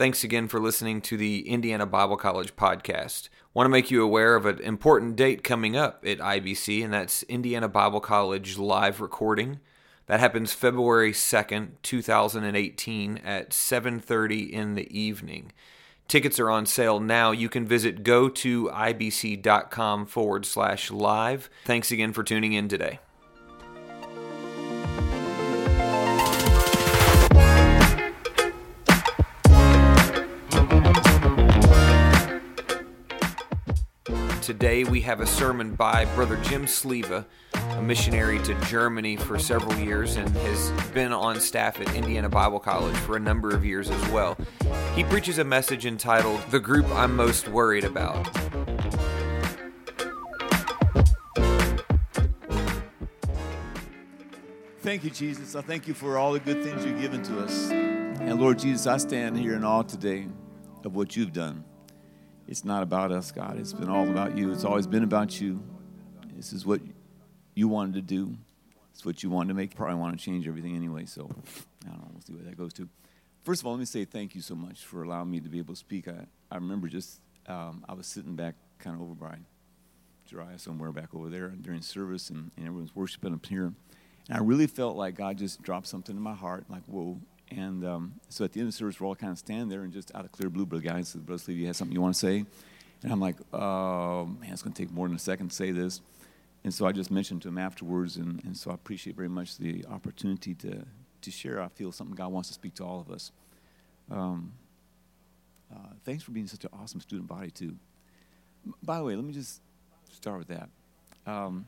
Thanks again for listening to the Indiana Bible College podcast. Want to make you aware of an important date coming up at IBC, and that's Indiana Bible College live recording. That happens February 2nd, 2018 at 7:30 in the evening. Tickets are on sale now. You can visit go to ibc.com forward slash live. Thanks again for tuning in today. Today we have a sermon by Brother Jim Sleva, a missionary to Germany for several years and has been on staff at Indiana Bible College for a number of years as well. He preaches a message entitled The Group I'm Most Worried About. Thank you, Jesus. I thank you for all the good things you've given to us. And Lord Jesus, I stand here in awe today of what you've done. It's not about us, God. It's been all about you. It's always been about you. This is what you wanted to do. It's what you wanted to make. Probably want to change everything anyway. So I don't know. We'll see where that goes to. First of all, let me say thank you so much for allowing me to be able to speak. I, I remember just um, I was sitting back kind of over by Jeriah somewhere back over there during service, and, and everyone's worshiping up here. And I really felt like God just dropped something in my heart, like, whoa, and um, so at the end of the service, we're all kind of standing there, and just out of clear blue, Brother Guy says, Brother Sleeve, you have something you want to say? And I'm like, oh, man, it's going to take more than a second to say this. And so I just mentioned to him afterwards, and, and so I appreciate very much the opportunity to, to share. I feel something God wants to speak to all of us. Um, uh, thanks for being such an awesome student body, too. By the way, let me just start with that. Um,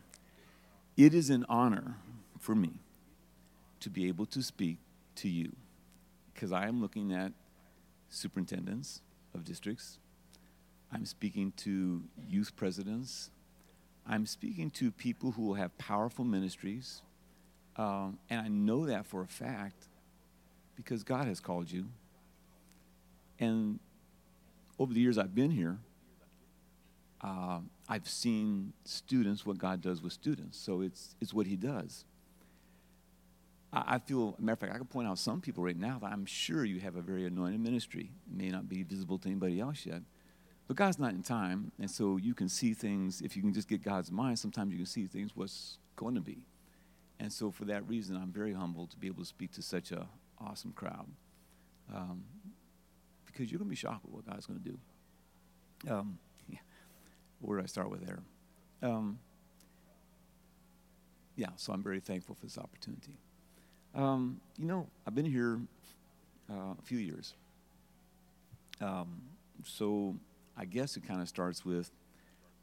it is an honor for me to be able to speak to you because I am looking at superintendents of districts. I'm speaking to youth presidents. I'm speaking to people who will have powerful ministries. Um, and I know that for a fact because God has called you. And over the years I've been here, uh, I've seen students, what God does with students. So it's, it's what He does. I feel, matter of fact, I can point out some people right now that I'm sure you have a very anointed ministry. It may not be visible to anybody else yet. But God's not in time, and so you can see things, if you can just get God's mind, sometimes you can see things what's going to be. And so for that reason, I'm very humbled to be able to speak to such an awesome crowd. Um, because you're going to be shocked at what God's going to do. Um, yeah. Where do I start with there? Um, yeah, so I'm very thankful for this opportunity. Um, you know, I've been here uh, a few years. Um, so I guess it kind of starts with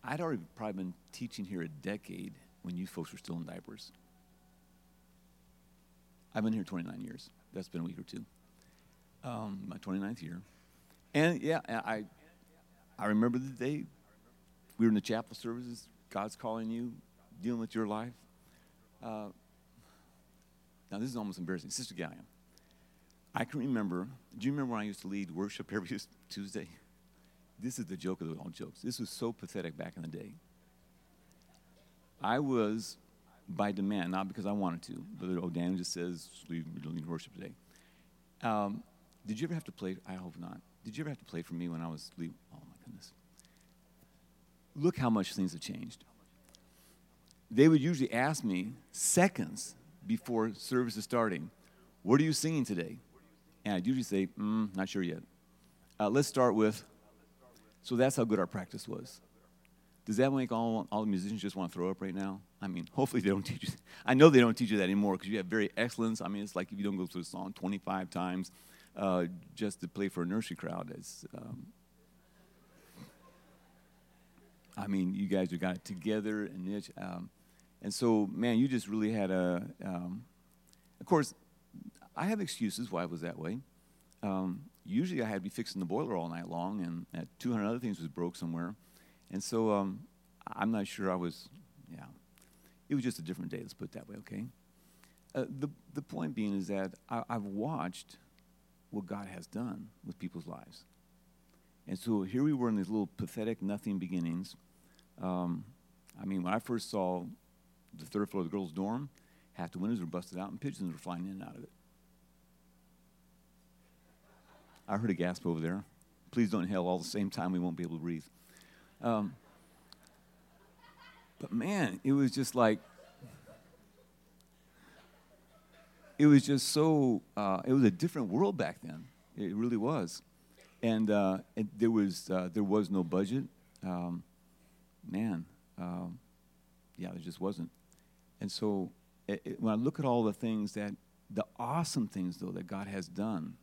I'd already probably been teaching here a decade when you folks were still in diapers. I've been here 29 years. That's been a week or two. Um, my 29th year. And yeah, I, I remember the day we were in the chapel services, God's calling you, dealing with your life. Uh, now, this is almost embarrassing. Sister Gallion, I can remember, do you remember when I used to lead worship every Tuesday? This is the joke of all jokes. This was so pathetic back in the day. I was, by demand, not because I wanted to, but Dan just says, lead, lead worship today. Um, did you ever have to play? I hope not. Did you ever have to play for me when I was lead? Oh, my goodness. Look how much things have changed. They would usually ask me seconds before service is starting, What are you singing today? And I'd usually say, mm, Not sure yet. Uh, let's start with, so that's how good our practice was. Does that make all, all the musicians just want to throw up right now? I mean, hopefully they don't teach you. I know they don't teach you that anymore because you have very excellence. I mean, it's like if you don't go through a song 25 times uh, just to play for a nursery crowd. It's, um, I mean, you guys have got it together and niche. Um, and so, man, you just really had a. Um, of course, I have excuses why it was that way. Um, usually, I had to be fixing the boiler all night long, and at 200 other things was broke somewhere. And so, um, I'm not sure I was. Yeah, it was just a different day. Let's put it that way. Okay. Uh, the the point being is that I, I've watched what God has done with people's lives. And so here we were in these little pathetic nothing beginnings. Um, I mean, when I first saw the third floor of the girls' dorm. Half the windows were busted out and pigeons were flying in and out of it. I heard a gasp over there. Please don't inhale all the same time. We won't be able to breathe. Um, but man, it was just like, it was just so, uh, it was a different world back then. It really was. And, uh, and there, was, uh, there was no budget. Um, man, um, yeah, there just wasn't. And so it, it, when I look at all the things that, the awesome things, though, that God has done,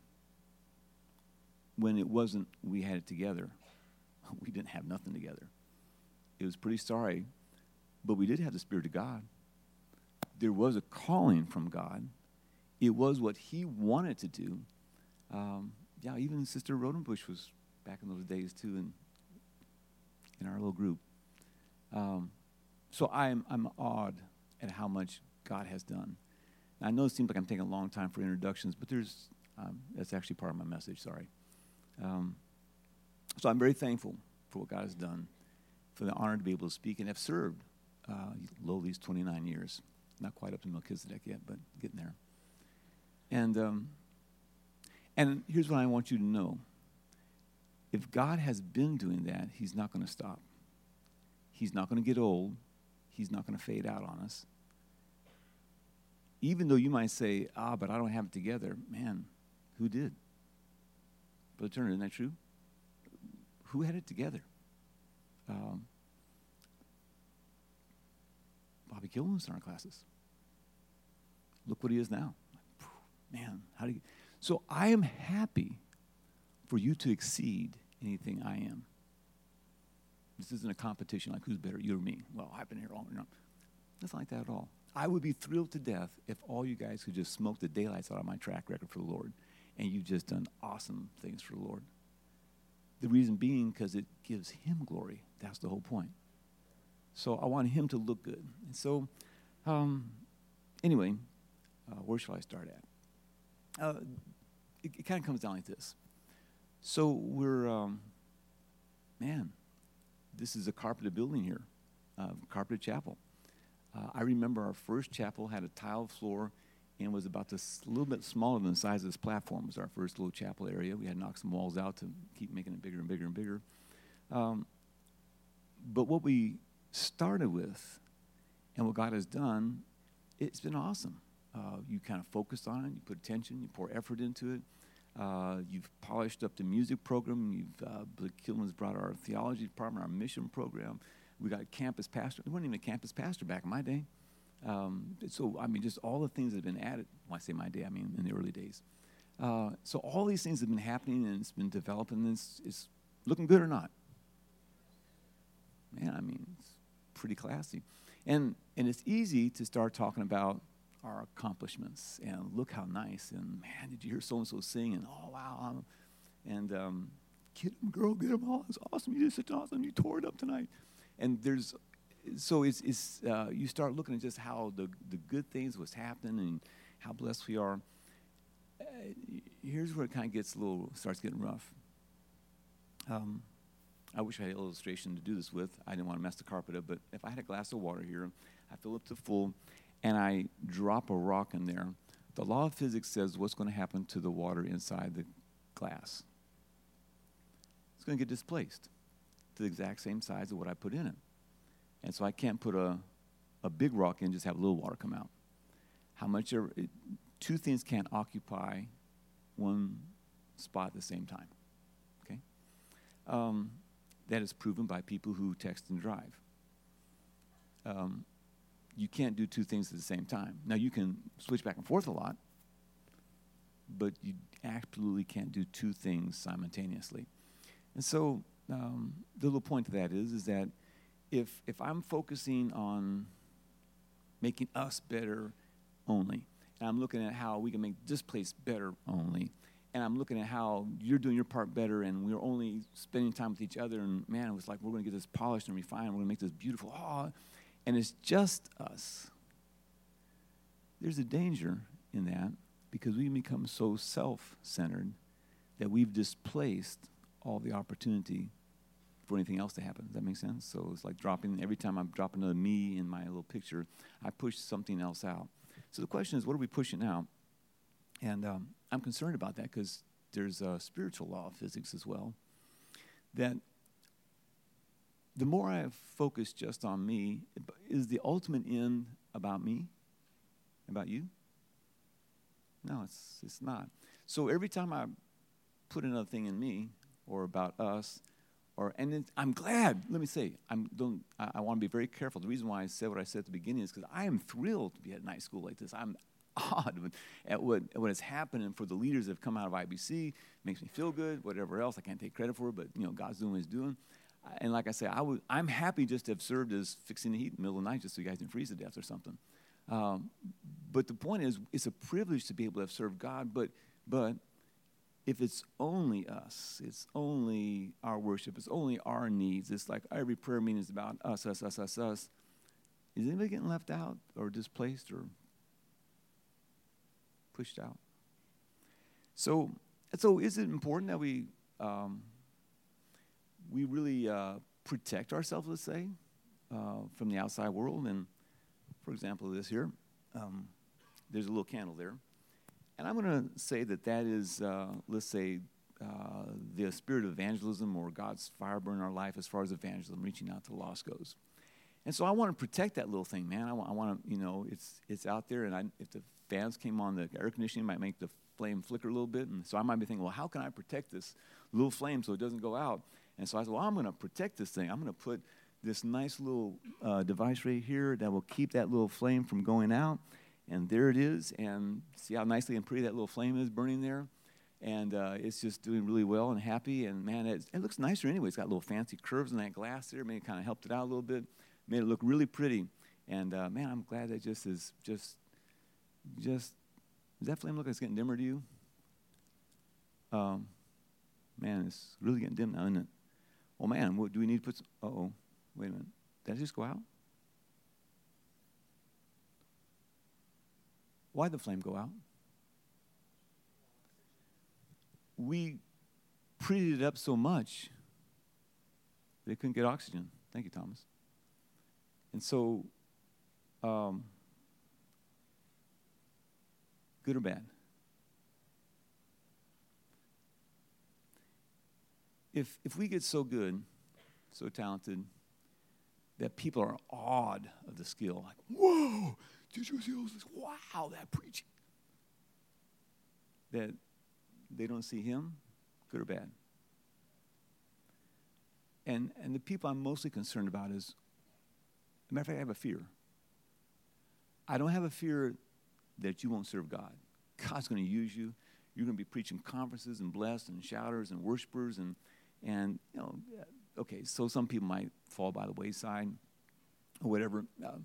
when it wasn't we had it together, we didn't have nothing together. It was pretty sorry, but we did have the Spirit of God. There was a calling from God. It was what He wanted to do. Um, yeah, even Sister Rodenbush was back in those days too, in in our little group. Um, so I'm I'm awed at how much God has done. I know it seems like I'm taking a long time for introductions, but there's um, that's actually part of my message. Sorry. Um, so I'm very thankful for what God has done, for the honor to be able to speak and have served uh, low these 29 years. Not quite up to Melchizedek yet, but getting there. And um, and here's what I want you to know: if God has been doing that, He's not going to stop. He's not going to get old. He's not going to fade out on us. Even though you might say, "Ah, but I don't have it together," man, who did? Brother Turner, isn't that true? Who had it together? Um, Bobby Gilman was in our classes. Look what he is now. Man, how do you? So I am happy for you to exceed anything I am. This isn't a competition like who's better, you or me. Well, I've been here all. No, it's like that at all. I would be thrilled to death if all you guys could just smoke the daylights out of my track record for the Lord, and you've just done awesome things for the Lord. The reason being because it gives Him glory. That's the whole point. So I want Him to look good. And so, um, anyway, uh, where shall I start at? Uh, it, it kind of comes down like this. So we're, um, man, this is a carpeted building here, uh, carpeted chapel. Uh, I remember our first chapel had a tile floor and was about this a little bit smaller than the size of this platform. It was our first little chapel area. We had to knock some walls out to keep making it bigger and bigger and bigger. Um, but what we started with and what God has done, it's been awesome. Uh, you kind of focus on it, you put attention, you pour effort into it. Uh, you've polished up the music program. You've uh, Gilman's brought our theology department, our mission program. We got a campus pastor. We weren't even a campus pastor back in my day. Um, so I mean, just all the things that have been added. When I say my day, I mean in the early days. Uh, so all these things have been happening and it's been developing. And it's, it's looking good or not? Man, I mean, it's pretty classy. And and it's easy to start talking about our accomplishments. And look how nice and man did you hear so and so sing and oh wow and um, get them girl get them all it's awesome you did such awesome you tore it up tonight. And there's so it's, it's uh, you start looking at just how the, the good things was happening and how blessed we are. Uh, here's where it kind of gets a little starts getting rough. Um, I wish I had an illustration to do this with. I didn't want to mess the carpet up, but if I had a glass of water here, I fill it to full, and I drop a rock in there, the law of physics says what's going to happen to the water inside the glass? It's going to get displaced to the exact same size of what I put in it. And so I can't put a, a big rock in, just have a little water come out. How much are, two things can't occupy one spot at the same time. Okay? Um, that is proven by people who text and drive. Um, you can't do two things at the same time. Now, you can switch back and forth a lot, but you absolutely can't do two things simultaneously. And so, um, the little point to that is, is that if, if I'm focusing on making us better only, and I'm looking at how we can make this place better only, and I'm looking at how you're doing your part better, and we're only spending time with each other, and man, it was like we're going to get this polished and refined, we're going to make this beautiful. Oh, and it's just us, there's a danger in that because we become so self centered that we've displaced all the opportunity for anything else to happen. Does that make sense? So it's like dropping, every time I drop another me in my little picture, I push something else out. So the question is, what are we pushing out? And um, I'm concerned about that because there's a spiritual law of physics as well. That the more I focus just on me, is the ultimate end about me? About you? No, it's, it's not. So every time I put another thing in me or about us, or and then I'm glad. Let me say, I'm don't. I, I want to be very careful. The reason why I said what I said at the beginning is because I am thrilled to be at a nice school like this. I'm awed at what what has happened and for the leaders that have come out of IBC. Makes me feel good. Whatever else, I can't take credit for it, but you know, God's doing what He's doing. And like I say, I would, I'm happy just to have served as fixing the heat in the middle of the night, just so you guys didn't freeze to death or something. Um, but the point is, it's a privilege to be able to have served God. But but if it's only us, it's only our worship, it's only our needs, it's like every prayer meeting is about us, us, us, us, us. Is anybody getting left out or displaced or pushed out? So, so is it important that we um, we really uh, protect ourselves, let's say, uh, from the outside world? And for example, this here, um, there's a little candle there. And I'm going to say that that is, uh, let's say, uh, the spirit of evangelism or God's fire burn in our life as far as evangelism, reaching out to the lost goes. And so I want to protect that little thing, man. I want, I want to, you know, it's, it's out there, and I, if the fans came on, the air conditioning might make the flame flicker a little bit. And so I might be thinking, well, how can I protect this little flame so it doesn't go out? And so I said, well, I'm going to protect this thing. I'm going to put this nice little uh, device right here that will keep that little flame from going out. And there it is. And see how nicely and pretty that little flame is burning there. And uh, it's just doing really well and happy. And man, it, it looks nicer anyway. It's got little fancy curves in that glass there. Maybe it kind of helped it out a little bit, made it look really pretty. And uh, man, I'm glad that just is just, just, does that flame look like it's getting dimmer to you? Um, man, it's really getting dim now, isn't it? Oh man, what do we need to put? oh, wait a minute. Did I just go out? Why'd the flame go out? We preheated it up so much they couldn't get oxygen. Thank you, Thomas. And so, um, good or bad? If, if we get so good, so talented, that people are awed of the skill, like, whoa, did you see this? Wow, that preaching. That they don't see him, good or bad. And, and the people I'm mostly concerned about is, matter of fact, I have a fear. I don't have a fear that you won't serve God. God's going to use you. You're going to be preaching conferences and blessed and shouters and worshipers and, and you know, okay, so some people might fall by the wayside or whatever. Uh,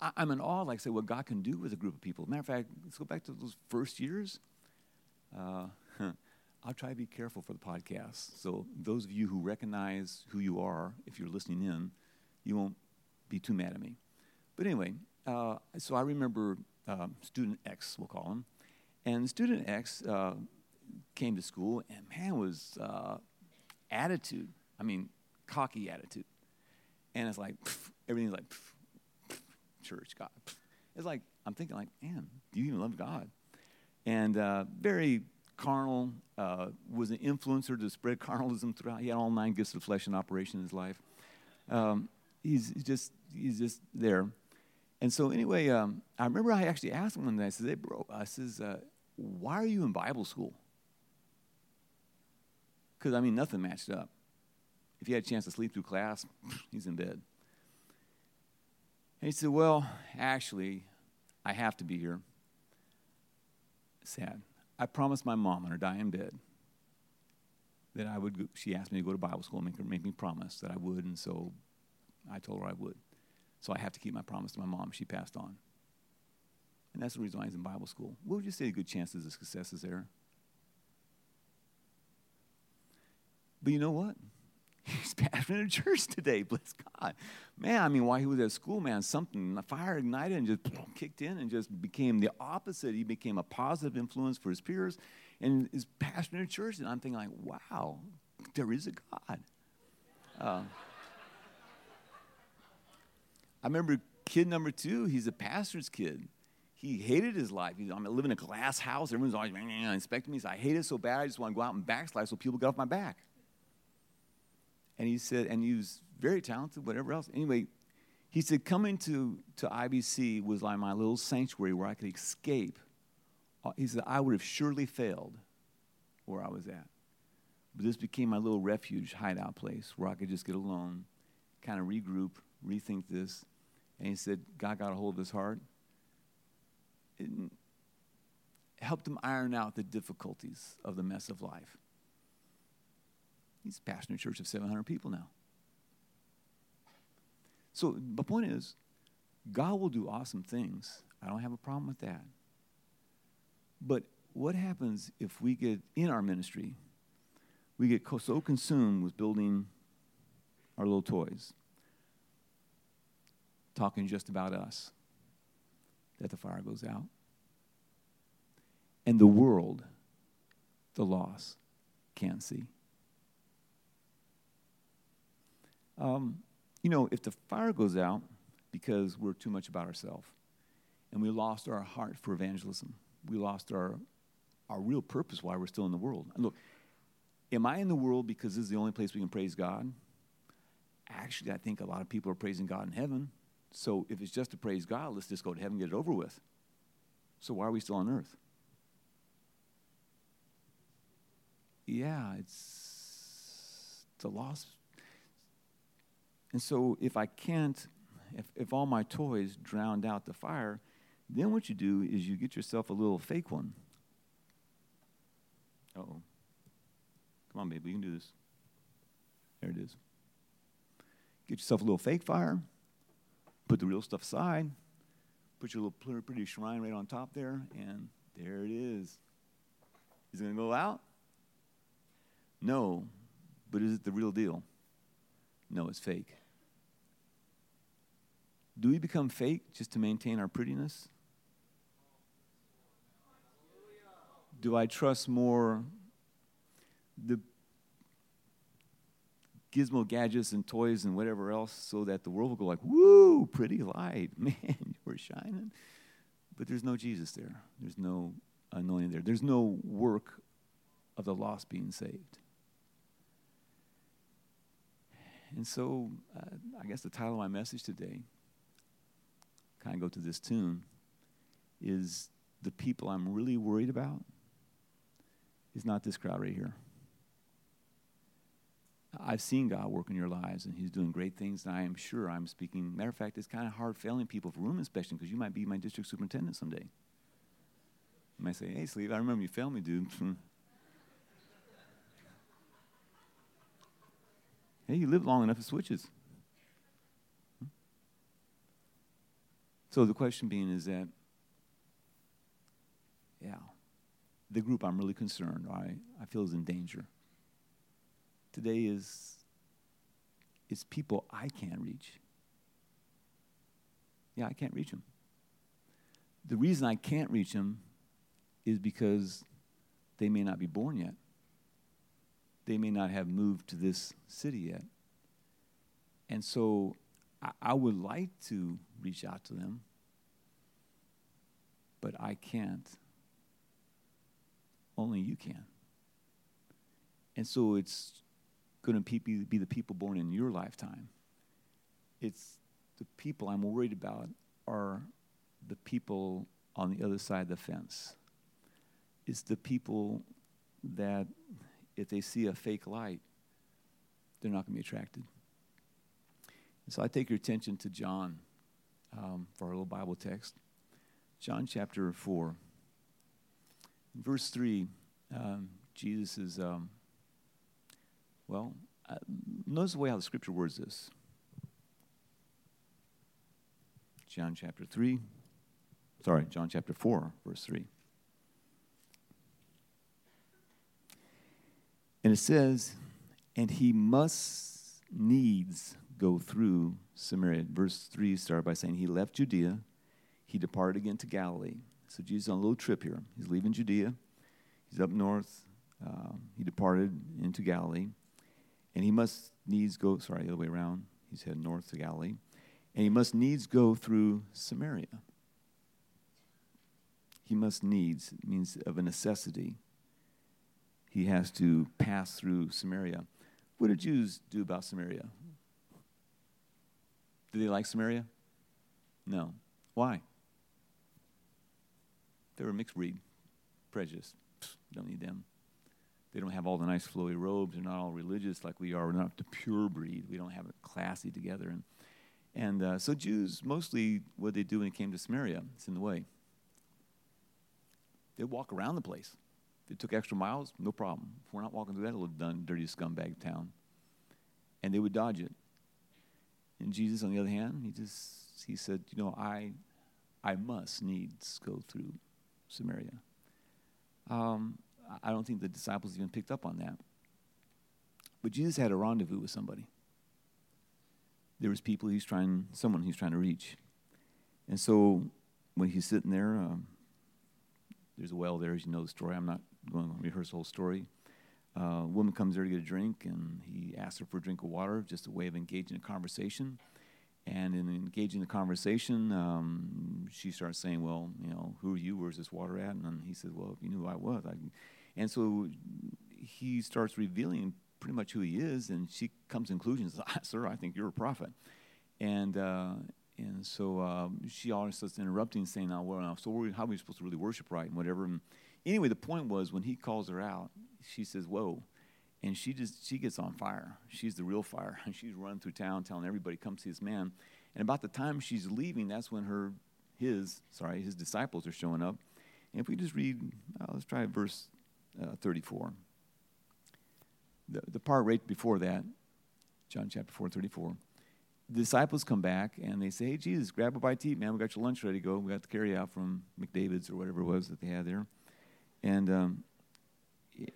I, am in awe, like I say, what God can do with a group of people. Matter of fact, let's go back to those first years. Uh, I'll try to be careful for the podcast. So those of you who recognize who you are, if you're listening in, you won't be too mad at me. But anyway, uh, so I remember uh, student X, we'll call him, and student X uh, came to school, and man, was uh, attitude. I mean, cocky attitude, and it's like pff, everything's like pff, church, God. It's like, I'm thinking, like, man, do you even love God? And uh, very carnal, uh, was an influencer to spread carnalism throughout. He had all nine gifts of flesh in operation in his life. Um, he's just, he's just there. And so anyway, um, I remember I actually asked him one day, I said, hey, bro, I says, uh, why are you in Bible school? Because, I mean, nothing matched up. If he had a chance to sleep through class, he's in bed. And he said, Well, actually, I have to be here. Sad. I promised my mom on her dying bed that I would, go, she asked me to go to Bible school and make, her, make me promise that I would, and so I told her I would. So I have to keep my promise to my mom. She passed on. And that's the reason why he's in Bible school. What would you say the good chances of success is there? But you know what? He's pastoring a church today, bless God. Man, I mean, while he was at school, man, something, the fire ignited and just kicked in and just became the opposite. He became a positive influence for his peers and is pastoring a church. And I'm thinking, like, wow, there is a God. Uh, I remember kid number two, he's a pastor's kid. he hated his life. He's, I'm living in a glass house. Everyone's always inspecting me. He I hate it so bad. I just want to go out and backslide so people get off my back. And he said, and he was very talented, whatever else. Anyway, he said, coming to, to IBC was like my little sanctuary where I could escape. Uh, he said, I would have surely failed where I was at. But this became my little refuge, hideout place where I could just get alone, kind of regroup, rethink this. And he said, God got a hold of his heart. It helped him iron out the difficulties of the mess of life. He's pastoring a church of 700 people now. So the point is, God will do awesome things. I don't have a problem with that. But what happens if we get in our ministry, we get so consumed with building our little toys, talking just about us, that the fire goes out? And the world, the loss, can't see. Um, you know, if the fire goes out because we're too much about ourselves and we lost our heart for evangelism, we lost our, our real purpose why we're still in the world. And look, am I in the world because this is the only place we can praise God? Actually, I think a lot of people are praising God in heaven. So if it's just to praise God, let's just go to heaven and get it over with. So why are we still on earth? Yeah, it's the lost and so if I can't, if, if all my toys drowned out the fire, then what you do is you get yourself a little fake one. oh. Come on, baby, you can do this. There it is. Get yourself a little fake fire, put the real stuff aside, put your little pretty shrine right on top there, and there it is. Is it going to go out? No, but is it the real deal? No, it's fake. Do we become fake just to maintain our prettiness? Do I trust more the gizmo gadgets and toys and whatever else so that the world will go like, woo, pretty light. Man, we're shining. But there's no Jesus there. There's no anointing there. There's no work of the lost being saved. And so, uh, I guess the title of my message today kind of go to this tune, is the people I'm really worried about is not this crowd right here. I've seen God work in your lives, and He's doing great things, and I am sure I'm speaking. Matter of fact, it's kind of hard failing people for room inspection because you might be my district superintendent someday. You might say, hey, Sleeve, I remember you failed me, dude. hey, you live long enough, it switches. So the question being is that, yeah, the group I'm really concerned, I, I feel is in danger. Today is, is people I can't reach. Yeah, I can't reach them. The reason I can't reach them is because they may not be born yet. They may not have moved to this city yet. And so I, would like to reach out to them, but I can't. Only you can. And so it's going to be the people born in your lifetime. It's the people I'm worried about are the people on the other side of the fence. It's the people that, if they see a fake light, they're not going to be attracted. So I take your attention to John um, for our little Bible text. John chapter 4. In verse 3, um, Jesus is, um, well, uh, notice the way how the scripture words this. John chapter 3, sorry, John chapter 4, verse 3. And it says, and he must needs go through Samaria. Verse 3 started by saying, He left Judea, he departed again to Galilee. So Jesus on a little trip here. He's leaving Judea, he's up north, uh, he departed into Galilee, and he must needs go, sorry, the other way around. He's heading north to Galilee, and he must needs go through Samaria. he must needs, means of a necessity. He has to pass through Samaria. What did Jews do about Samaria? Did they like Samaria? No. Why? They were mixed breed, prejudice. Don't need them. They don't have all the nice flowy robes. They're not all religious like we are. We're not the pure breed. We don't have it classy together. And, and uh, so Jews, mostly what they do when it came to Samaria, it's in the way. They'd walk around the place. If it took extra miles, no problem. If we're not walking through that little dirty scumbag town. And they would dodge it. And Jesus, on the other hand, he just he said, you know, I I must needs go through Samaria. Um, I don't think the disciples even picked up on that. But Jesus had a rendezvous with somebody. There was people he's trying, someone he's trying to reach. And so when he's sitting there, um, there's a well there, as you know the story. I'm not going to rehearse the whole story. Uh, a woman comes there to get a drink, and he asks her for a drink of water, just a way of engaging a conversation. And in engaging the conversation, um, she starts saying, "Well, you know, who are you? Where's this water at?" And he says, "Well, if you knew who I was." I, and so he starts revealing pretty much who he is, and she comes to conclusions, "Sir, I think you're a prophet." And uh, and so um, she always starts interrupting, saying, "Now, well, now, so how are we supposed to really worship right and whatever?" And anyway, the point was when he calls her out, she says, "Whoa." and she just she gets on fire. She's the real fire, and she's running through town telling everybody, "Come see this man." And about the time she's leaving, that's when her his sorry his disciples are showing up. And if we just read, uh, let's try verse uh, 34. The the part right before that, John chapter 4, 34. The disciples come back and they say, "Hey Jesus, grab a bite to eat, man. We got your lunch ready to go. We got the carry out from McDavid's or whatever it was that they had there." And um,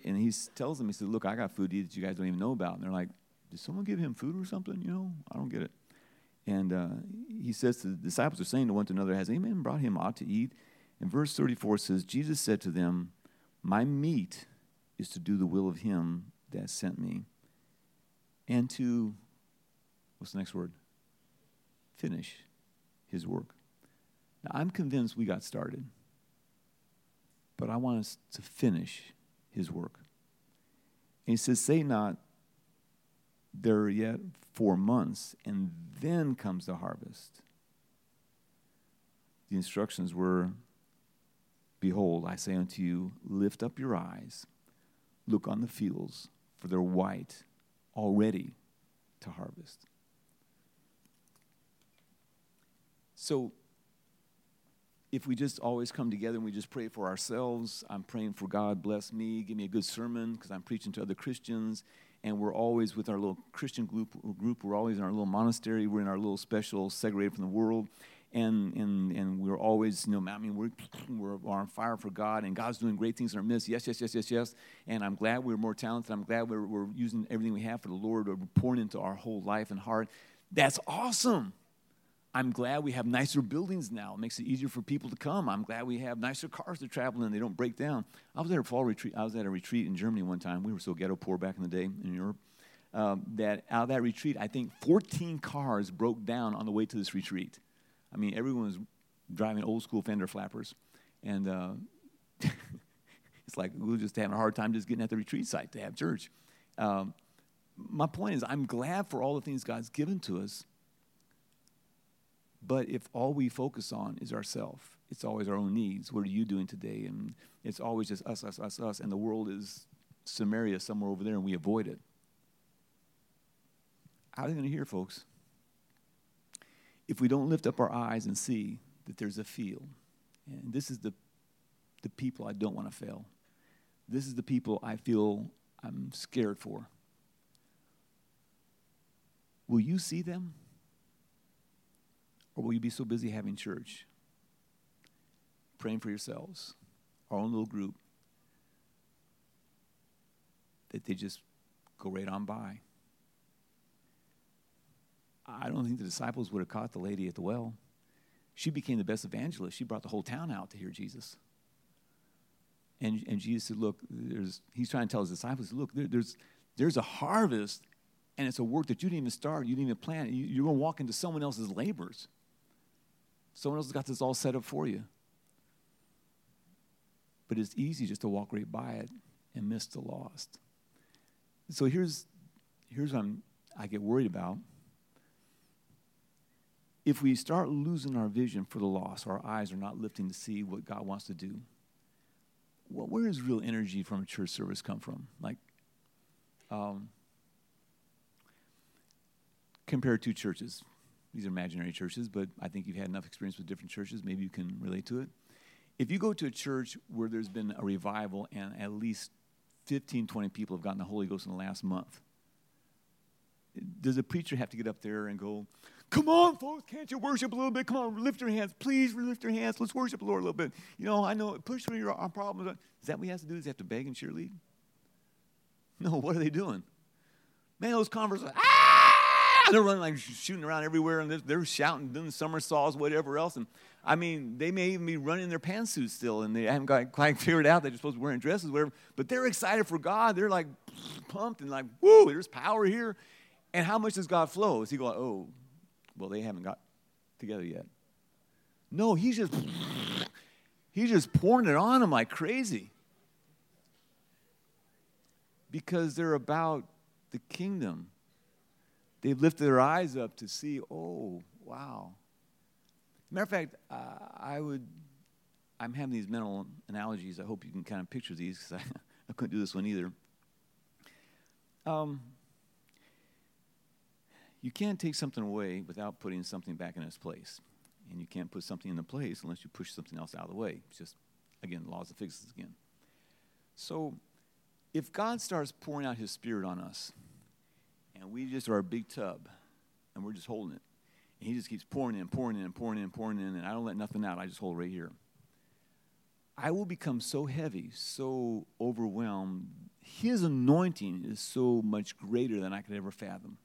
and he tells them, he said, "Look, I got food to eat that you guys don't even know about." And they're like, "Did someone give him food or something? You know, I don't get it." And uh, he says to the disciples are saying to one to another, "Has any man brought him aught to eat?" And verse thirty-four says, "Jesus said to them, My meat is to do the will of him that sent me, and to what's the next word? Finish his work." Now, I'm convinced we got started, but I want us to finish his work. And he says, Say not, there are yet four months, and then comes the harvest. The instructions were, Behold, I say unto you, lift up your eyes, look on the fields, for they're white already to harvest. So, if we just always come together and we just pray for ourselves, I'm praying for God, bless me, give me a good sermon because I'm preaching to other Christians, and we're always with our little Christian group, group, we're always in our little monastery, we're in our little special, segregated from the world, and, and, and we're always, you know, I mean, we're, we're, on fire for God, and God's doing great things in our midst. Yes, yes, yes, yes, yes. And I'm glad we're more talented. I'm glad we're, we're using everything we have for the Lord, we're pouring into our whole life and heart. That's awesome. I'm glad we have nicer buildings now. It makes it easier for people to come. I'm glad we have nicer cars to travel in. They don't break down. I was at a fall retreat. I was at a retreat in Germany one time. We were so ghetto poor back in the day in Europe. Um, that out of that retreat, I think 14 cars broke down on the way to this retreat. I mean, everyone was driving old school fender flappers. And uh, it's like we were just having a hard time just getting at the retreat site to have church. Um, my point is, I'm glad for all the things God's given to us but if all we focus on is ourself, it's always our own needs. What are you doing today? And it's always just us, us, us, us. And the world is Samaria somewhere over there, and we avoid it. How are they going to hear, folks? If we don't lift up our eyes and see that there's a field, and this is the, the people I don't want to fail. This is the people I feel I'm scared for. Will you see them? Or will you be so busy having church, praying for yourselves, our own little group, that they just go right on by? I don't think the disciples would have caught the lady at the well. She became the best evangelist. She brought the whole town out to hear Jesus. And, and Jesus said, Look, there's, he's trying to tell his disciples, Look, there, there's, there's a harvest, and it's a work that you didn't even start, you didn't even plan. You, you're going to walk into someone else's labors. Someone else has got this all set up for you. But it's easy just to walk right by it and miss the lost. So here's, here's what I'm, I get worried about. If we start losing our vision for the lost, our eyes are not lifting to see what God wants to do, well, where does real energy from a church service come from? Like, um, compare two churches. These are imaginary churches, but I think you've had enough experience with different churches. Maybe you can relate to it. If you go to a church where there's been a revival and at least 15, 20 people have gotten the Holy Ghost in the last month, does a preacher have to get up there and go, Come on, folks, can't you worship a little bit? Come on, lift your hands. Please lift your hands. Let's worship the Lord a little bit. You know, I know, push through your problems. Is that what he has to do? Does he have to beg and cheerlead? No, what are they doing? Man, those converts are, ah! They're running like shooting around everywhere and they're, shouting, doing somersaults, whatever else. And I mean, they may even be running their pantsuits still and they haven't got quite figured out they're supposed to be wearing dresses, whatever. But they're excited for God. They're like pumped and like, whoo, there's power here. And how much does God flow? Is he going, oh, well, they haven't got together yet. No, he's just he's just pouring it on them like crazy. Because they're about the kingdom. They've lifted their eyes up to see, oh, wow. Matter of fact, uh, I would, I'm having these mental analogies. I hope you can kind of picture these because I, I couldn't do this one either. Um, you can't take something away without putting something back in its place. And you can't put something in the place unless you push something else out of the way. It's just, again, laws of physics again. So, if God starts pouring out His Spirit on us, and we just are a big tub, and we're just holding it, and He just keeps pouring in, pouring in, pouring in, pouring in, and I don't let nothing out, I just hold right here. I will become so heavy, so overwhelmed. His anointing is so much greater than I could ever fathom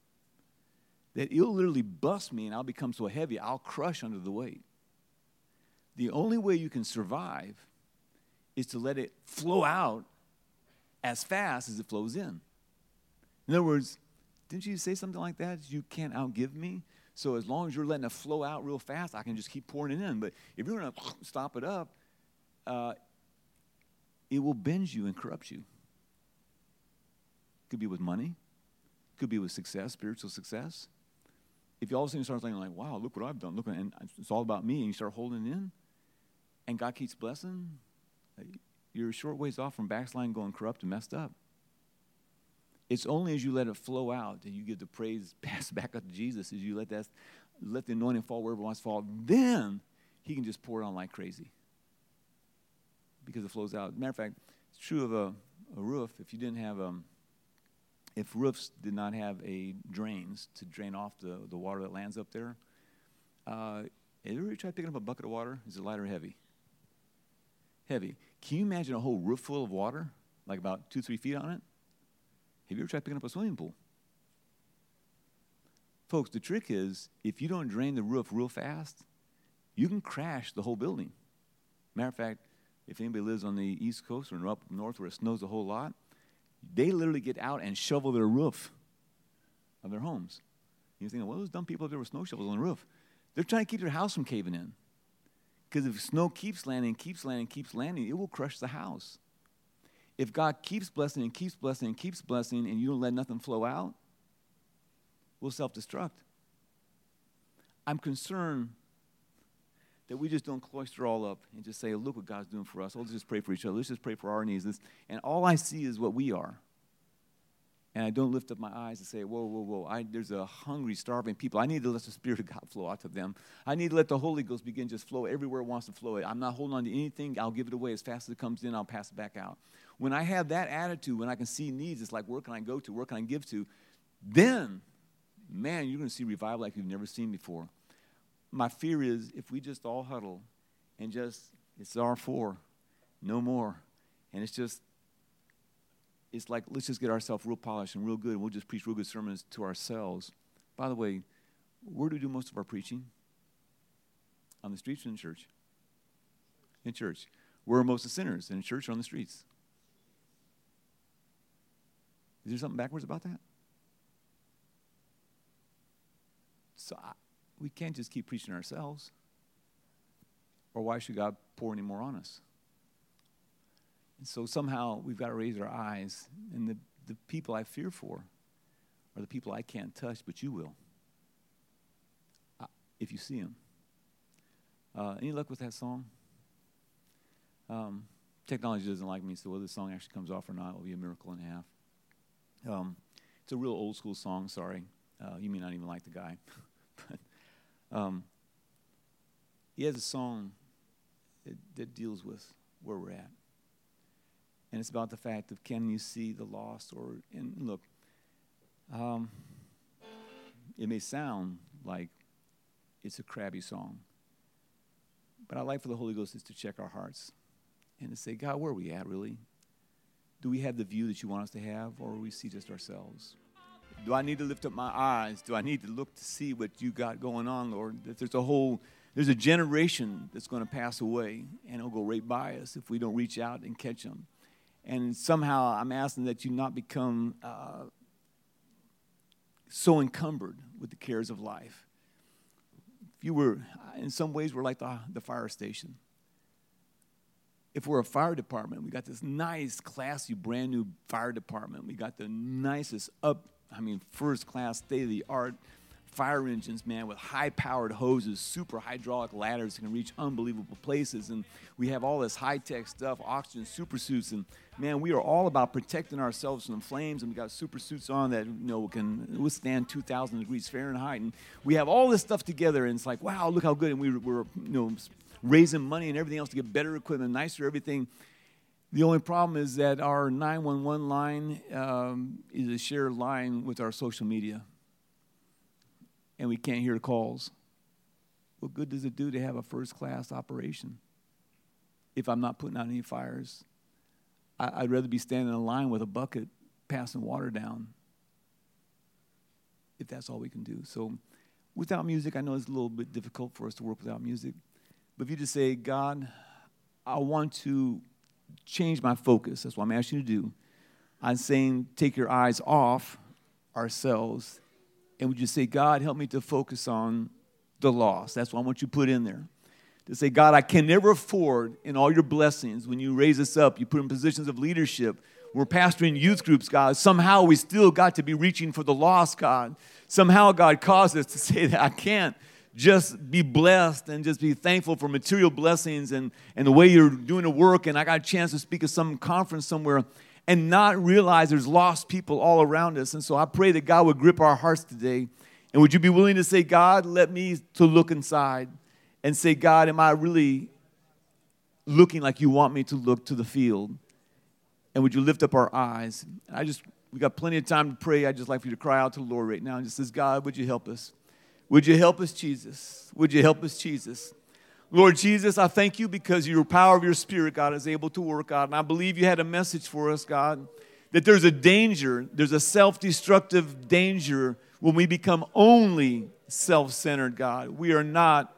that it'll literally bust me and I'll become so heavy, I'll crush under the weight. The only way you can survive is to let it flow out as fast as it flows in. In other words, didn't you say something like that? You can't outgive me. So as long as you're letting it flow out real fast, I can just keep pouring it in. But if you're going to stop it up, uh, it will bend you and corrupt you. Could be with money, could be with success, spiritual success if you all of a sudden start thinking like, wow, look what I've done, look, and it's all about me, and you start holding in, and God keeps blessing, you're a short ways off from backsliding, going corrupt and messed up. It's only as you let it flow out and you give the praise pass back up to Jesus, as you let that, let the anointing fall wherever it wants to fall, then He can just pour it on like crazy because it flows out. Matter of fact, it's true of a, a roof. If you didn't have um, if roofs did not have a drains to drain off the, the water that lands up there, uh, have you ever tried picking up a bucket of water? Is it light or heavy? Heavy. Can you imagine a whole roof full of water, like about two, three feet on it? Have you ever tried picking up a swimming pool? Folks, the trick is if you don't drain the roof real fast, you can crash the whole building. Matter of fact, if anybody lives on the East Coast or up north where it snows a whole lot, they literally get out and shovel their roof of their homes. You're thinking, well, those dumb people up there with snow shovels on the roof. They're trying to keep their house from caving in. Because if snow keeps landing, keeps landing, keeps landing, it will crush the house. If God keeps blessing and keeps blessing and keeps blessing and you don't let nothing flow out, we'll self destruct. I'm concerned that we just don't cloister all up and just say, look what God's doing for us. Let's just pray for each other. Let's just pray for our needs. And all I see is what we are. And I don't lift up my eyes and say, whoa, whoa, whoa. I, there's a hungry, starving people. I need to let the Spirit of God flow out to them. I need to let the Holy Ghost begin just flow everywhere it wants to flow. I'm not holding on to anything. I'll give it away as fast as it comes in. I'll pass it back out. When I have that attitude, when I can see needs, it's like, where can I go to? Where can I give to? Then, man, you're going to see revival like you've never seen before my fear is if we just all huddle and just, it's our four, no more. And it's just, it's like, let's just get ourselves real polished and real good, and we'll just preach real good sermons to ourselves. By the way, where do we do most of our preaching? On the streets or in church? In church. Where are most of the sinners? In church or on the streets? Is there something backwards about that? So I, we can't just keep preaching ourselves. Or why should God pour any more on us? And so somehow we've got to raise our eyes. And the, the people I fear for are the people I can't touch, but you will. Uh, if you see them. Uh, any luck with that song? Um, technology doesn't like me, so whether the song actually comes off or not will be a miracle and a half. Um, it's a real old school song, sorry. Uh, you may not even like the guy. but um, he has a song that, that deals with where we're at. And it's about the fact of can you see the lost? Or, and look, um, it may sound like it's a crabby song, but I like for the Holy Ghost is to check our hearts and to say, God, where are we at really? Do we have the view that you want us to have, or we see just ourselves? Do I need to lift up my eyes? Do I need to look to see what you got going on, Lord? That there's a whole, there's a generation that's going to pass away, and it'll go right by us if we don't reach out and catch them. And somehow I'm asking that you not become uh, so encumbered with the cares of life. If you were, in some ways, we're like the, the fire station if we're a fire department, we got this nice, classy, brand new fire department. We got the nicest up, I mean, first class, state of the art fire engines, man, with high powered hoses, super hydraulic ladders that can reach unbelievable places. And we have all this high tech stuff, oxygen super suits. And man, we are all about protecting ourselves from flames. And we got super suits on that, you know, can withstand 2,000 degrees Fahrenheit. And we have all this stuff together. And it's like, wow, look how good. And we, we're, you know, raising money and everything else to get better equipment, nicer everything. The only problem is that our 911 line um, is a shared line with our social media, and we can't hear calls. What good does it do to have a first class operation if I'm not putting out any fires? I, would rather be standing in a line with a bucket passing water down if that's all we can do. So, without music, I know it's a little bit difficult for us to work without music. But if you just say, God, I want to change my focus, that's what I'm asking you to do. I'm saying, take your eyes off ourselves. And would you say, God, help me to focus on the lost? That's what I want you to put in there. To say, God, I can never afford in all your blessings when you raise us up, you put in positions of leadership. We're pastoring youth groups, God. Somehow we still got to be reaching for the lost, God. Somehow God caused us to say that I can't just be blessed and just be thankful for material blessings and, and the way you're doing the work. And I got a chance to speak at some conference somewhere and not realize there's lost people all around us. And so I pray that God would grip our hearts today. And would you be willing to say, God, let me to look inside and say, God, am I really looking like you want me to look to the field? And would you lift up our eyes? I just, we got plenty of time to pray. I'd just like for you to cry out to the Lord right now and just says, God, would you help us? Would you help us, Jesus? Would you help us, Jesus? Lord Jesus, I thank you because your power of your spirit, God, is able to work, God. And I believe you had a message for us, God, that there's a danger, there's a self destructive danger when we become only self centered, God. We are not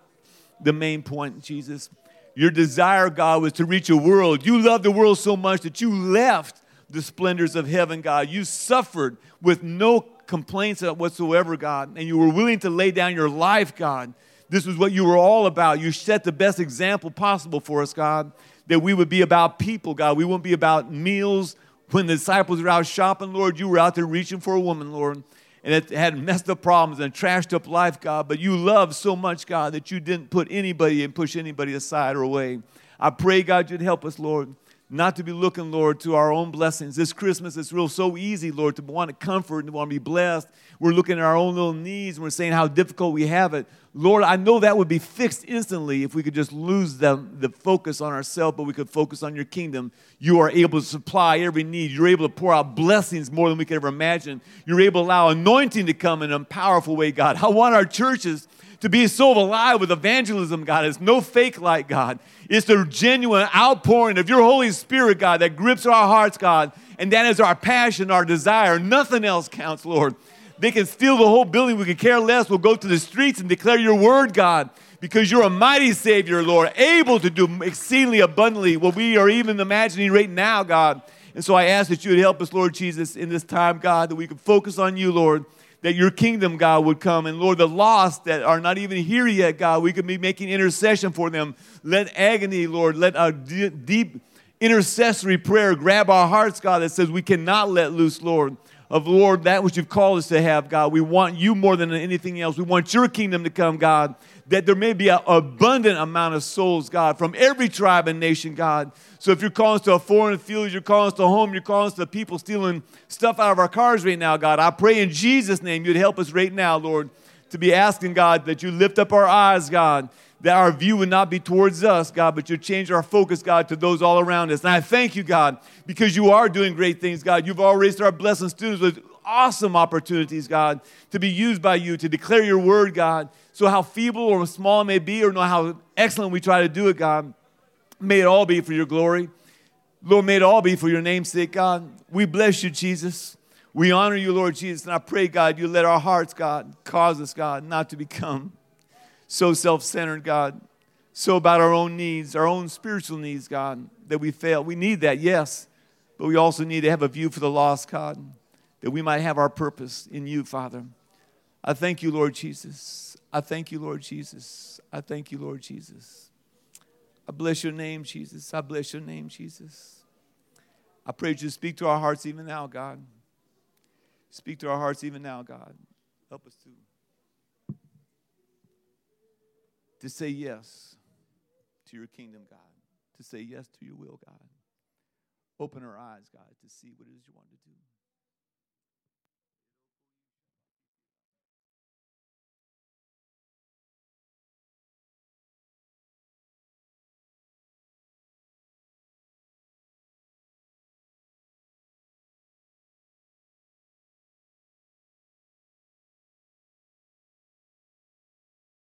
the main point, Jesus. Your desire, God, was to reach a world. You loved the world so much that you left the splendors of heaven, God. You suffered with no complaints whatsoever, God, and you were willing to lay down your life, God. This was what you were all about. You set the best example possible for us, God, that we would be about people, God. We wouldn't be about meals. When the disciples were out shopping, Lord, you were out there reaching for a woman, Lord, and it had messed up problems and trashed up life, God. But you loved so much, God, that you didn't put anybody and push anybody aside or away. I pray, God, you'd help us, Lord not to be looking, Lord, to our own blessings. This Christmas, it's real so easy, Lord, to want to comfort and to want to be blessed. We're looking at our own little needs and we're saying how difficult we have it. Lord, I know that would be fixed instantly if we could just lose the, the focus on ourselves, but we could focus on your kingdom. You are able to supply every need. You're able to pour out blessings more than we could ever imagine. You're able to allow anointing to come in a powerful way, God. I want our churches to be so alive with evangelism, God. It's no fake light, God. It's the genuine outpouring of your Holy Spirit, God, that grips our hearts, God. And that is our passion, our desire. Nothing else counts, Lord. They can steal the whole building. We could care less. We'll go to the streets and declare your word, God, because you're a mighty Savior, Lord, able to do exceedingly abundantly what we are even imagining right now, God. And so I ask that you would help us, Lord Jesus, in this time, God, that we can focus on you, Lord that your kingdom, God, would come. And Lord, the lost that are not even here yet, God, we could be making intercession for them. Let agony, Lord, let a deep intercessory prayer grab our hearts, God, that says we cannot let loose, Lord, of Lord, that which you've called us to have, God. We want you more than anything else. We want your kingdom to come, God, that there may be an abundant amount of souls, God, from every tribe and nation, God. So if you're calling us to a foreign field, you're calling us to home, you're calling us to people stealing stuff out of our cars right now, God, I pray in Jesus' name you'd help us right now, Lord, to be asking, God, that you lift up our eyes, God, that our view would not be towards us, God, but you change our focus, God, to those all around us. And I thank you, God, because you are doing great things, God. You've already started blessing students with awesome opportunities, God, to be used by you, to declare your word, God. So, how feeble or small it may be, or how excellent we try to do it, God, may it all be for your glory. Lord, may it all be for your name's sake, God. We bless you, Jesus. We honor you, Lord Jesus. And I pray, God, you let our hearts, God, cause us, God, not to become so self centered, God, so about our own needs, our own spiritual needs, God, that we fail. We need that, yes, but we also need to have a view for the lost, God, that we might have our purpose in you, Father. I thank you, Lord Jesus. I thank you, Lord Jesus. I thank you, Lord Jesus. I bless your name, Jesus. I bless your name, Jesus. I pray you speak to our hearts even now, God. Speak to our hearts even now, God. Help us to to say yes to your kingdom, God, to say yes to your will, God. Open our eyes, God, to see what it is you want to do.